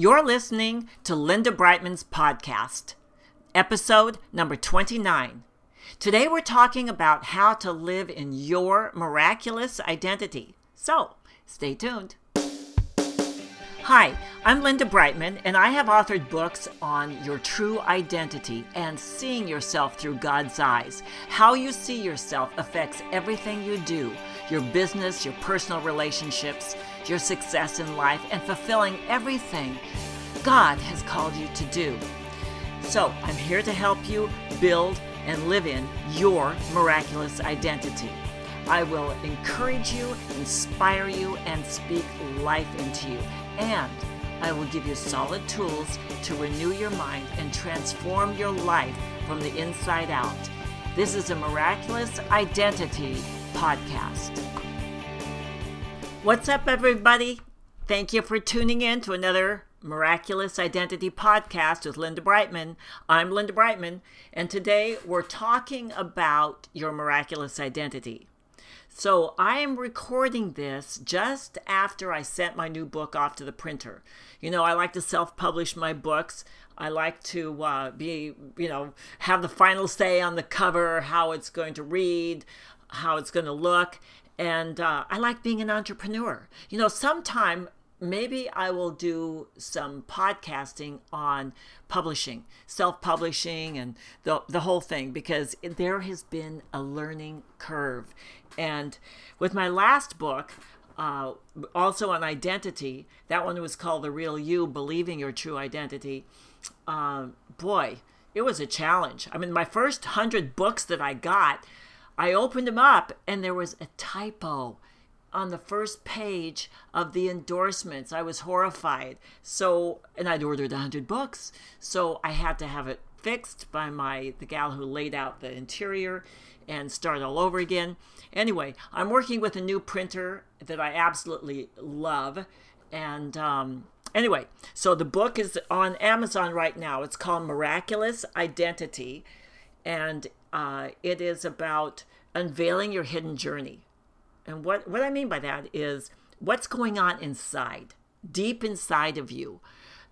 You're listening to Linda Brightman's podcast, episode number 29. Today we're talking about how to live in your miraculous identity. So, stay tuned. Hi, I'm Linda Brightman, and I have authored books on your true identity and seeing yourself through God's eyes. How you see yourself affects everything you do your business, your personal relationships, your success in life, and fulfilling everything God has called you to do. So, I'm here to help you build and live in your miraculous identity. I will encourage you, inspire you, and speak life into you and I will give you solid tools to renew your mind and transform your life from the inside out. This is a Miraculous Identity podcast. What's up, everybody? Thank you for tuning in to another Miraculous Identity podcast with Linda Brightman. I'm Linda Brightman, and today we're talking about your miraculous identity. So I am recording this just after I sent my new book off to the printer. You know, I like to self publish my books. I like to uh, be, you know, have the final say on the cover, how it's going to read, how it's going to look. And uh, I like being an entrepreneur. You know, sometime maybe I will do some podcasting on publishing, self publishing, and the, the whole thing because there has been a learning curve. And with my last book, uh, also on identity, that one was called The Real You Believing Your True Identity. Uh, boy, it was a challenge. I mean, my first hundred books that I got, I opened them up and there was a typo on the first page of the endorsements. I was horrified. So, and I'd ordered 100 books. So I had to have it fixed by my the gal who laid out the interior and start all over again. Anyway, I'm working with a new printer that I absolutely love. And um, anyway, so the book is on Amazon right now. It's called Miraculous Identity. And uh, it is about unveiling your hidden journey. And what, what I mean by that is what's going on inside, deep inside of you,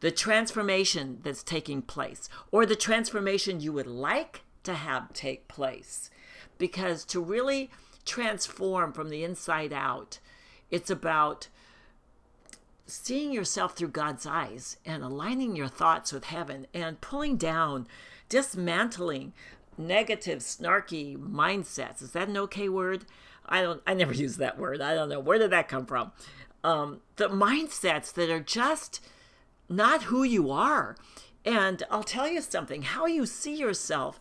the transformation that's taking place, or the transformation you would like to have take place. Because to really transform from the inside out, it's about seeing yourself through God's eyes and aligning your thoughts with heaven and pulling down, dismantling negative, snarky mindsets. Is that an okay word? I don't. I never use that word. I don't know where did that come from. Um, the mindsets that are just not who you are. And I'll tell you something: how you see yourself,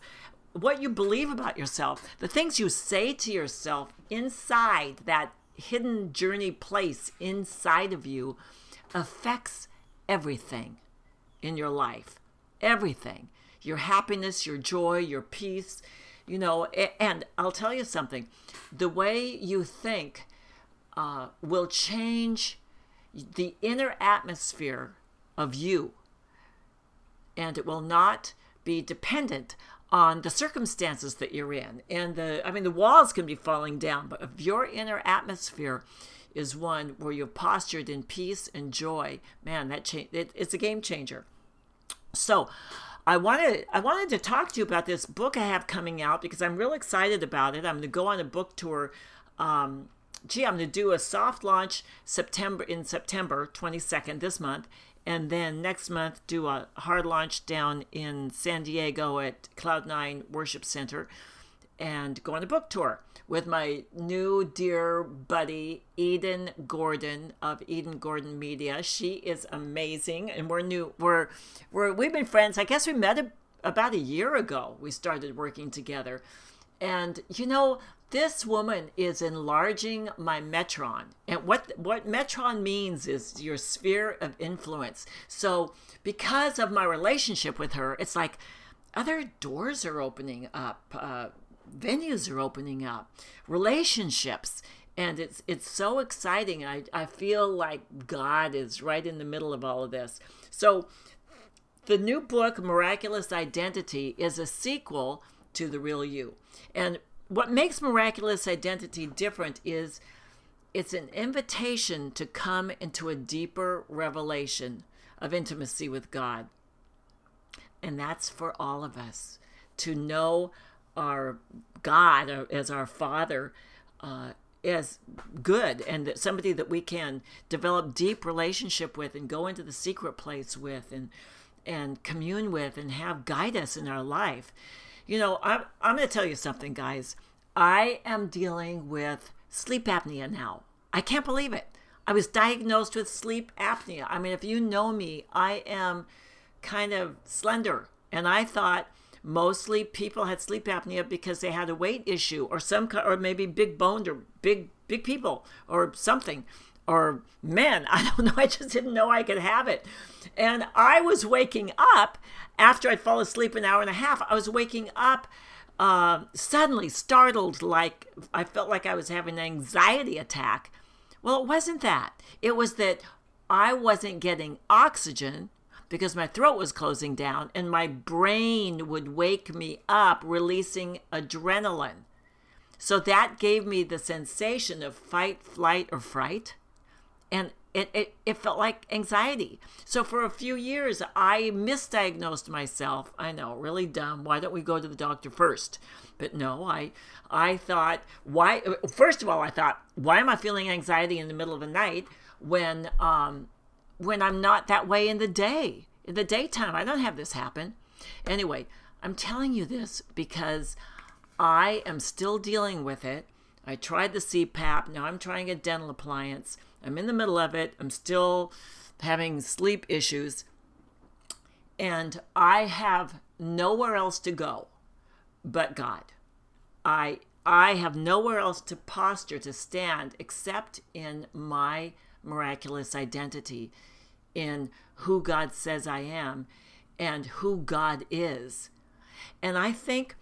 what you believe about yourself, the things you say to yourself inside that hidden journey place inside of you affects everything in your life. Everything. Your happiness, your joy, your peace, you know, and I'll tell you something the way you think uh, will change the inner atmosphere of you, and it will not be dependent on the circumstances that you're in. And the, I mean, the walls can be falling down, but if your inner atmosphere is one where you're postured in peace and joy, man, that cha- it, it's a game changer. So, I wanted I wanted to talk to you about this book I have coming out because I'm real excited about it. I'm going to go on a book tour. Um, gee, I'm going to do a soft launch September in September 22nd this month, and then next month do a hard launch down in San Diego at Cloud Nine Worship Center, and go on a book tour with my new dear buddy Eden Gordon of Eden Gordon Media. She is amazing, and we're new. We're we're we've been friends. I guess we met a, about a year ago. We started working together, and you know this woman is enlarging my metron. And what what metron means is your sphere of influence. So because of my relationship with her, it's like other doors are opening up. Uh, venues are opening up, relationships, and it's it's so exciting. I I feel like God is right in the middle of all of this. So the new book Miraculous Identity is a sequel to The Real You. And what makes Miraculous Identity different is it's an invitation to come into a deeper revelation of intimacy with God. And that's for all of us to know our God uh, as our Father uh, as good and that somebody that we can develop deep relationship with and go into the secret place with and and commune with and have guide us in our life. You know, I'm, I'm going to tell you something, guys. I am dealing with sleep apnea now. I can't believe it. I was diagnosed with sleep apnea. I mean, if you know me, I am kind of slender. And I thought mostly people had sleep apnea because they had a weight issue or some or maybe big boned or big big people or something or men. I don't know. I just didn't know I could have it. And I was waking up after I'd fall asleep an hour and a half. I was waking up uh, suddenly startled, like I felt like I was having an anxiety attack. Well, it wasn't that. It was that I wasn't getting oxygen because my throat was closing down and my brain would wake me up releasing adrenaline. So that gave me the sensation of fight, flight, or fright. And it, it, it felt like anxiety. So for a few years, I misdiagnosed myself. I know, really dumb. Why don't we go to the doctor first? But no, I I thought why. First of all, I thought why am I feeling anxiety in the middle of the night when um when I'm not that way in the day in the daytime? I don't have this happen. Anyway, I'm telling you this because I am still dealing with it. I tried the CPAP. Now I'm trying a dental appliance. I'm in the middle of it. I'm still having sleep issues. And I have nowhere else to go but God. I I have nowhere else to posture to stand except in my miraculous identity in who God says I am and who God is. And I think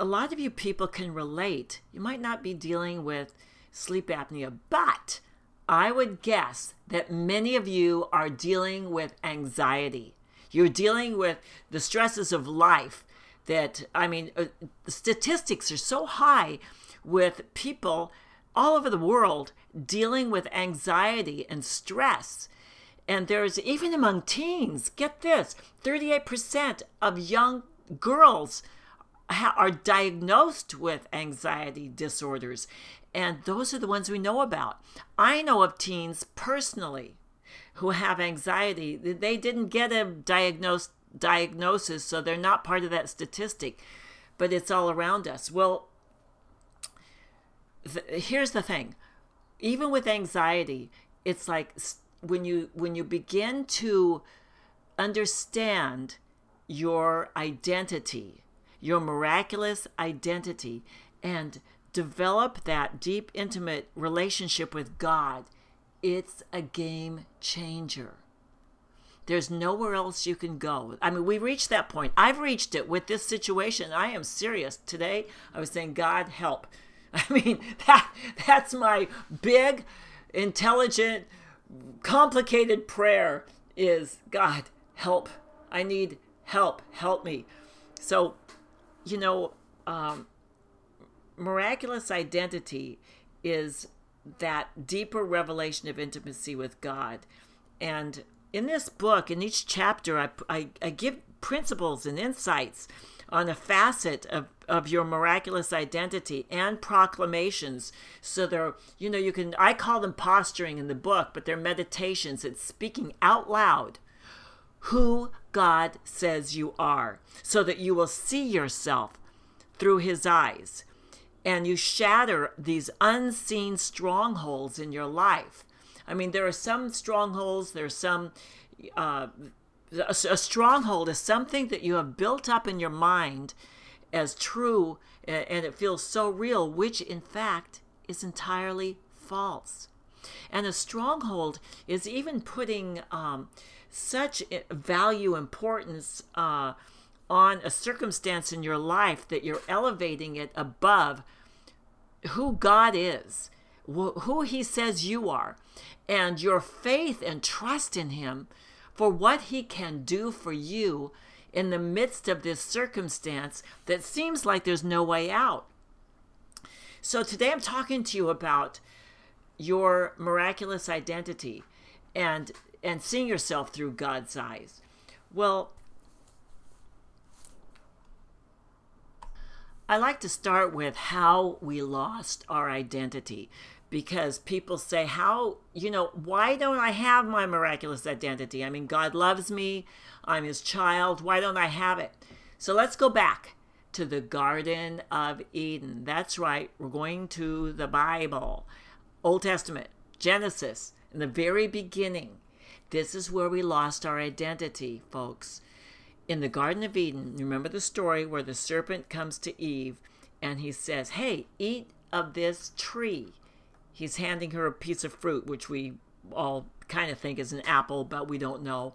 a lot of you people can relate. You might not be dealing with sleep apnea, but I would guess that many of you are dealing with anxiety. You're dealing with the stresses of life that, I mean, uh, statistics are so high with people all over the world dealing with anxiety and stress. And there's even among teens, get this 38% of young girls are diagnosed with anxiety disorders. And those are the ones we know about. I know of teens personally who have anxiety. They didn't get a diagnosed diagnosis, so they're not part of that statistic, but it's all around us. Well, th- here's the thing. Even with anxiety, it's like when you when you begin to understand your identity, your miraculous identity, and develop that deep, intimate relationship with God, it's a game changer. There's nowhere else you can go. I mean, we reached that point. I've reached it with this situation. I am serious. Today, I was saying, God, help. I mean, that that's my big, intelligent, complicated prayer is God, help. I need help. Help me. So, you know, um, miraculous identity is that deeper revelation of intimacy with God. And in this book, in each chapter, I, I, I give principles and insights on a facet of, of your miraculous identity and proclamations. So they're, you know, you can, I call them posturing in the book, but they're meditations. It's speaking out loud who God says you are so that you will see yourself through his eyes and you shatter these unseen strongholds in your life. I mean, there are some strongholds, there's some. Uh, a, a stronghold is something that you have built up in your mind as true and it feels so real, which in fact is entirely false. And a stronghold is even putting um, such value, importance uh, on a circumstance in your life that you're elevating it above who God is, who He says you are, and your faith and trust in Him for what He can do for you in the midst of this circumstance that seems like there's no way out. So today I'm talking to you about your miraculous identity. And and seeing yourself through God's eyes. Well, I like to start with how we lost our identity because people say, How, you know, why don't I have my miraculous identity? I mean, God loves me, I'm his child, why don't I have it? So let's go back to the Garden of Eden. That's right, we're going to the Bible, Old Testament, Genesis, in the very beginning. This is where we lost our identity, folks in the Garden of Eden, remember the story where the serpent comes to Eve and he says, Hey, eat of this tree. He's handing her a piece of fruit, which we all kind of think is an apple, but we don't know.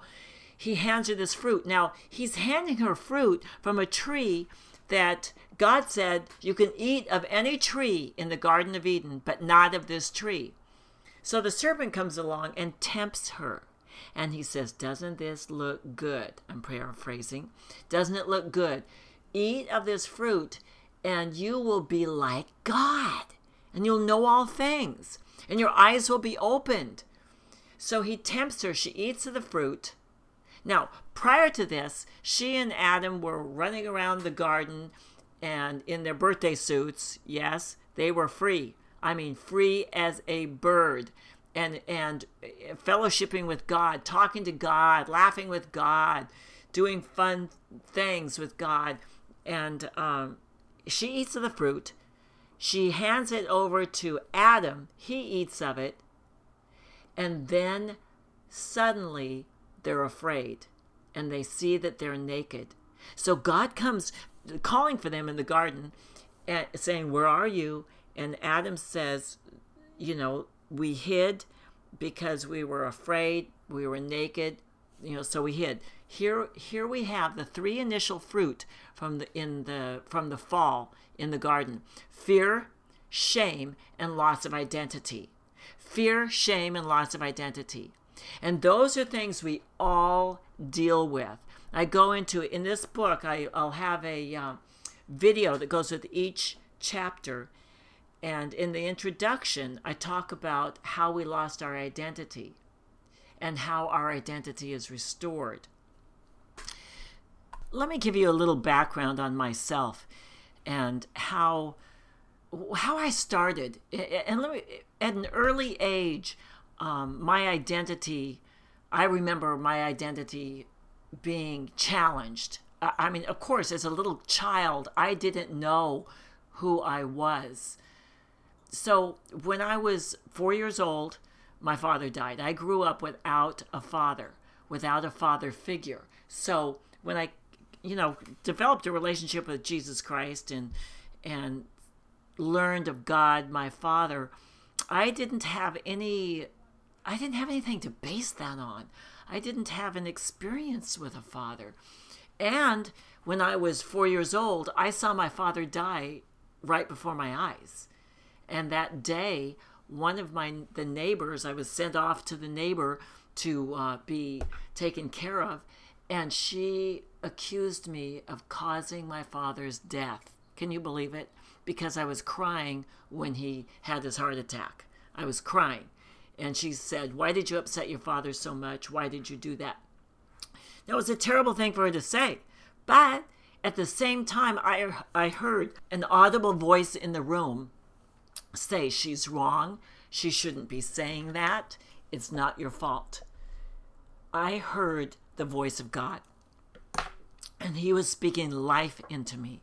He hands her this fruit. Now, he's handing her fruit from a tree that God said, You can eat of any tree in the Garden of Eden, but not of this tree. So the serpent comes along and tempts her. And he says, Doesn't this look good? I'm paraphrasing. Doesn't it look good? Eat of this fruit, and you will be like God, and you'll know all things, and your eyes will be opened. So he tempts her. She eats of the fruit. Now, prior to this, she and Adam were running around the garden and in their birthday suits. Yes, they were free. I mean, free as a bird and and fellowshipping with God, talking to God, laughing with God, doing fun things with God, and um, she eats of the fruit. She hands it over to Adam. He eats of it, and then suddenly they're afraid, and they see that they're naked. So God comes calling for them in the garden, and saying, "Where are you?" And Adam says, "You know, we hid because we were afraid, we were naked, you know, so we hid. Here here we have the three initial fruit from the in the from the fall in the garden. Fear, shame, and loss of identity. Fear, shame, and loss of identity. And those are things we all deal with. I go into in this book. I, will have a uh, video that goes with each chapter, and in the introduction, I talk about how we lost our identity and how our identity is restored. Let me give you a little background on myself and how how I started. And let me, at an early age, um, my identity, I remember my identity being challenged. I mean, of course, as a little child, I didn't know who I was so when I was four years old, my father died. I grew up without a father, without a father figure. So when I, you know, developed a relationship with Jesus Christ and and learned of God, my Father, I didn't have any, I didn't have anything to base that on. I didn't have an experience with a father, and when I was four years old, I saw my father die right before my eyes. And that day, one of my the neighbors, I was sent off to the neighbor to uh, be taken care of, and she accused me of causing my father's death. Can you believe it? Because I was crying when he had his heart attack. I was crying. And she said, Why did you upset your father so much? Why did you do that? That was a terrible thing for her to say. But at the same time, I, I heard an audible voice in the room say she's wrong. She shouldn't be saying that. It's not your fault. I heard the voice of God, and He was speaking life into me.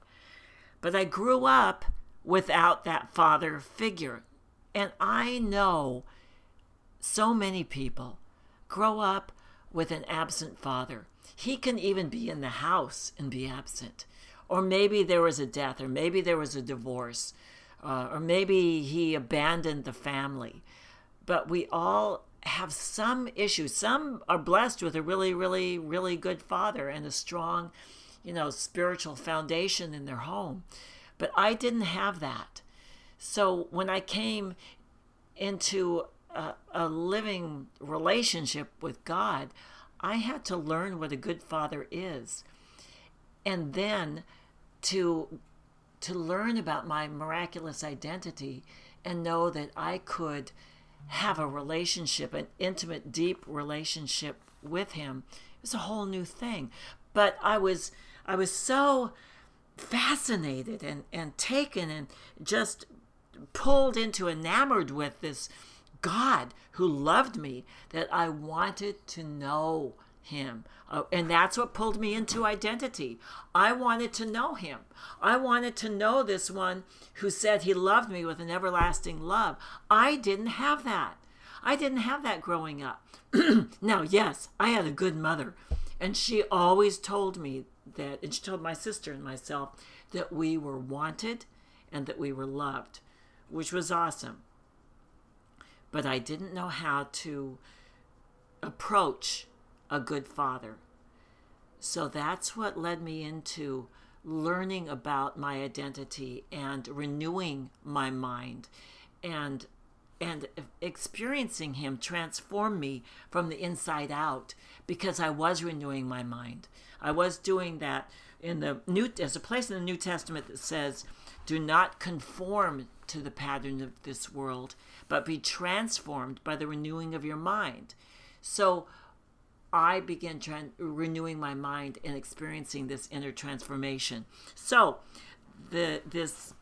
But I grew up without that father figure. And I know so many people grow up with an absent father. He can even be in the house and be absent. Or maybe there was a death, or maybe there was a divorce, uh, or maybe he abandoned the family. But we all have some issues. Some are blessed with a really, really, really good father and a strong, you know, spiritual foundation in their home. But I didn't have that. So when I came into a, a living relationship with God, I had to learn what a good father is. And then to to learn about my miraculous identity and know that I could have a relationship, an intimate, deep relationship with him. It was a whole new thing. But I was I was so fascinated and, and taken and just pulled into enamored with this God who loved me that I wanted to know him. Uh, and that's what pulled me into identity. I wanted to know him. I wanted to know this one who said he loved me with an everlasting love. I didn't have that. I didn't have that growing up. now, yes, I had a good mother, and she always told me that, and she told my sister and myself that we were wanted and that we were loved, which was awesome. But I didn't know how to approach a good father. So that's what led me into learning about my identity and renewing my mind and and experiencing him transform me from the inside out because I was renewing my mind. I was doing that in the new there's a place in the New Testament that says, "Do not conform to the pattern of this world, but be transformed by the renewing of your mind." So I began tra- renewing my mind and experiencing this inner transformation. So, the this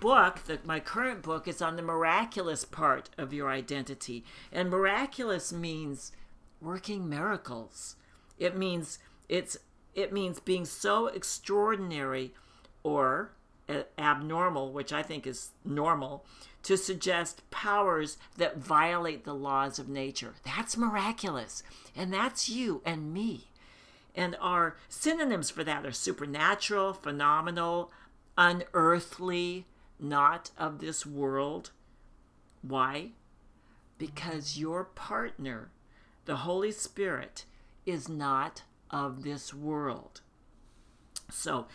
book, the, my current book, is on the miraculous part of your identity, and miraculous means working miracles. It means it's it means being so extraordinary or abnormal, which I think is normal, to suggest powers that violate the laws of nature. That's miraculous. And that's you and me. And our synonyms for that are supernatural, phenomenal, unearthly, not of this world. Why? Because your partner, the Holy Spirit, is not of this world. So,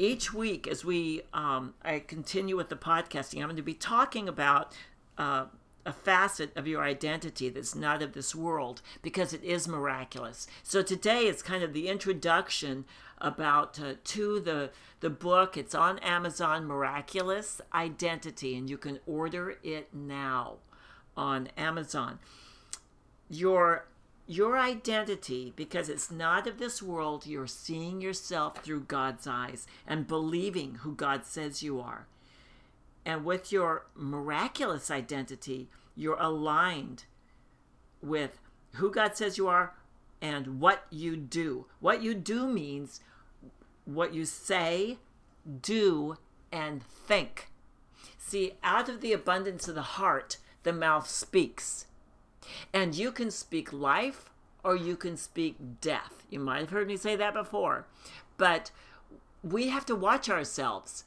each week as we um, I continue with the podcasting, I'm going to be talking about uh, a facet of your identity that's not of this world because it is miraculous. So today is kind of the introduction about uh, to the the book. It's on Amazon, Miraculous Identity, and you can order it now on Amazon. Your your identity, because it's not of this world, you're seeing yourself through God's eyes and believing who God says you are. And with your miraculous identity, you're aligned with who God says you are and what you do. What you do means what you say, do, and think. See, out of the abundance of the heart, the mouth speaks. And you can speak life or you can speak death. You might have heard me say that before. But we have to watch ourselves.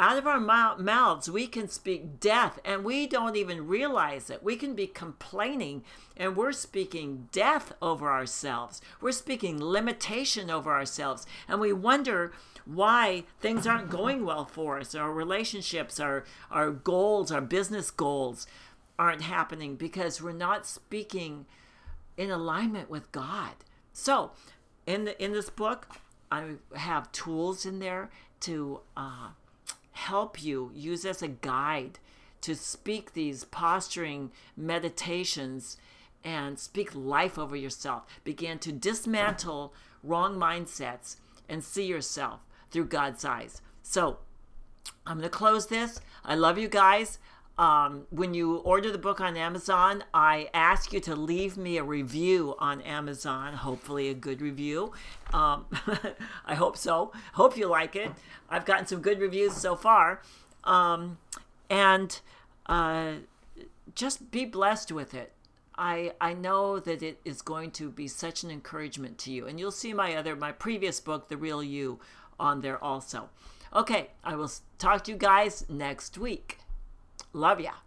Out of our mouths, we can speak death and we don't even realize it. We can be complaining and we're speaking death over ourselves. We're speaking limitation over ourselves. And we wonder why things aren't going well for us, our relationships, our, our goals, our business goals aren't happening because we're not speaking in alignment with God. So, in the in this book, I have tools in there to uh, help you use as a guide to speak these posturing meditations and speak life over yourself. Begin to dismantle wrong mindsets and see yourself through God's eyes. So, I'm going to close this. I love you guys. Um, when you order the book on Amazon, I ask you to leave me a review on Amazon, hopefully, a good review. Um, I hope so. Hope you like it. I've gotten some good reviews so far. Um, and uh, just be blessed with it. I, I know that it is going to be such an encouragement to you. And you'll see my other, my previous book, The Real You, on there also. Okay, I will talk to you guys next week. Love ya.